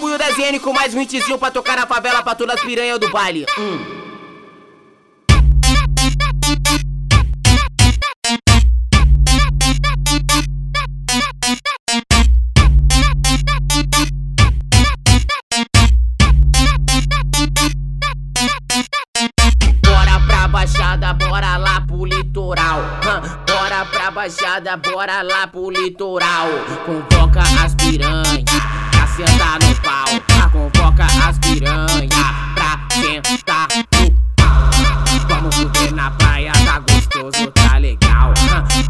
Brabo e o DZN com mais um hitzinho pra tocar na favela pra todas as piranhas do baile. Hum. Bora pra baixada, bora lá pro litoral. hã? Bora pra baixada, bora lá pro litoral. Convoca as piranha pra sentar no pau. Ah, Convoca as piranha pra sentar no pau. Vamos fuder na praia, tá gostoso, tá legal.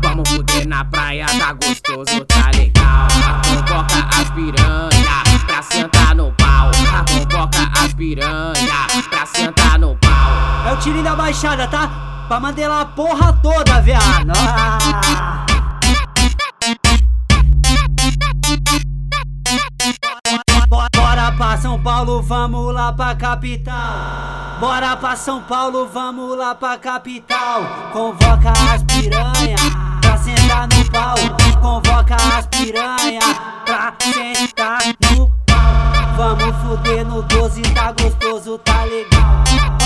Vamos fuder na praia, tá gostoso, tá legal. Ah, Convoca as piranha pra sentar no pau. Ah, Convoca as piranha pra sentar no pau. É o tirinho da baixada, tá? Pra mandelar a porra toda, viado. Ah. São Paulo, vamos lá pra capital. Bora pra São Paulo, vamos lá pra capital. Convoca as piranha pra sentar no pau. Convoca as piranha pra sentar no pau. Vamos fuder no 12, tá gostoso, tá legal.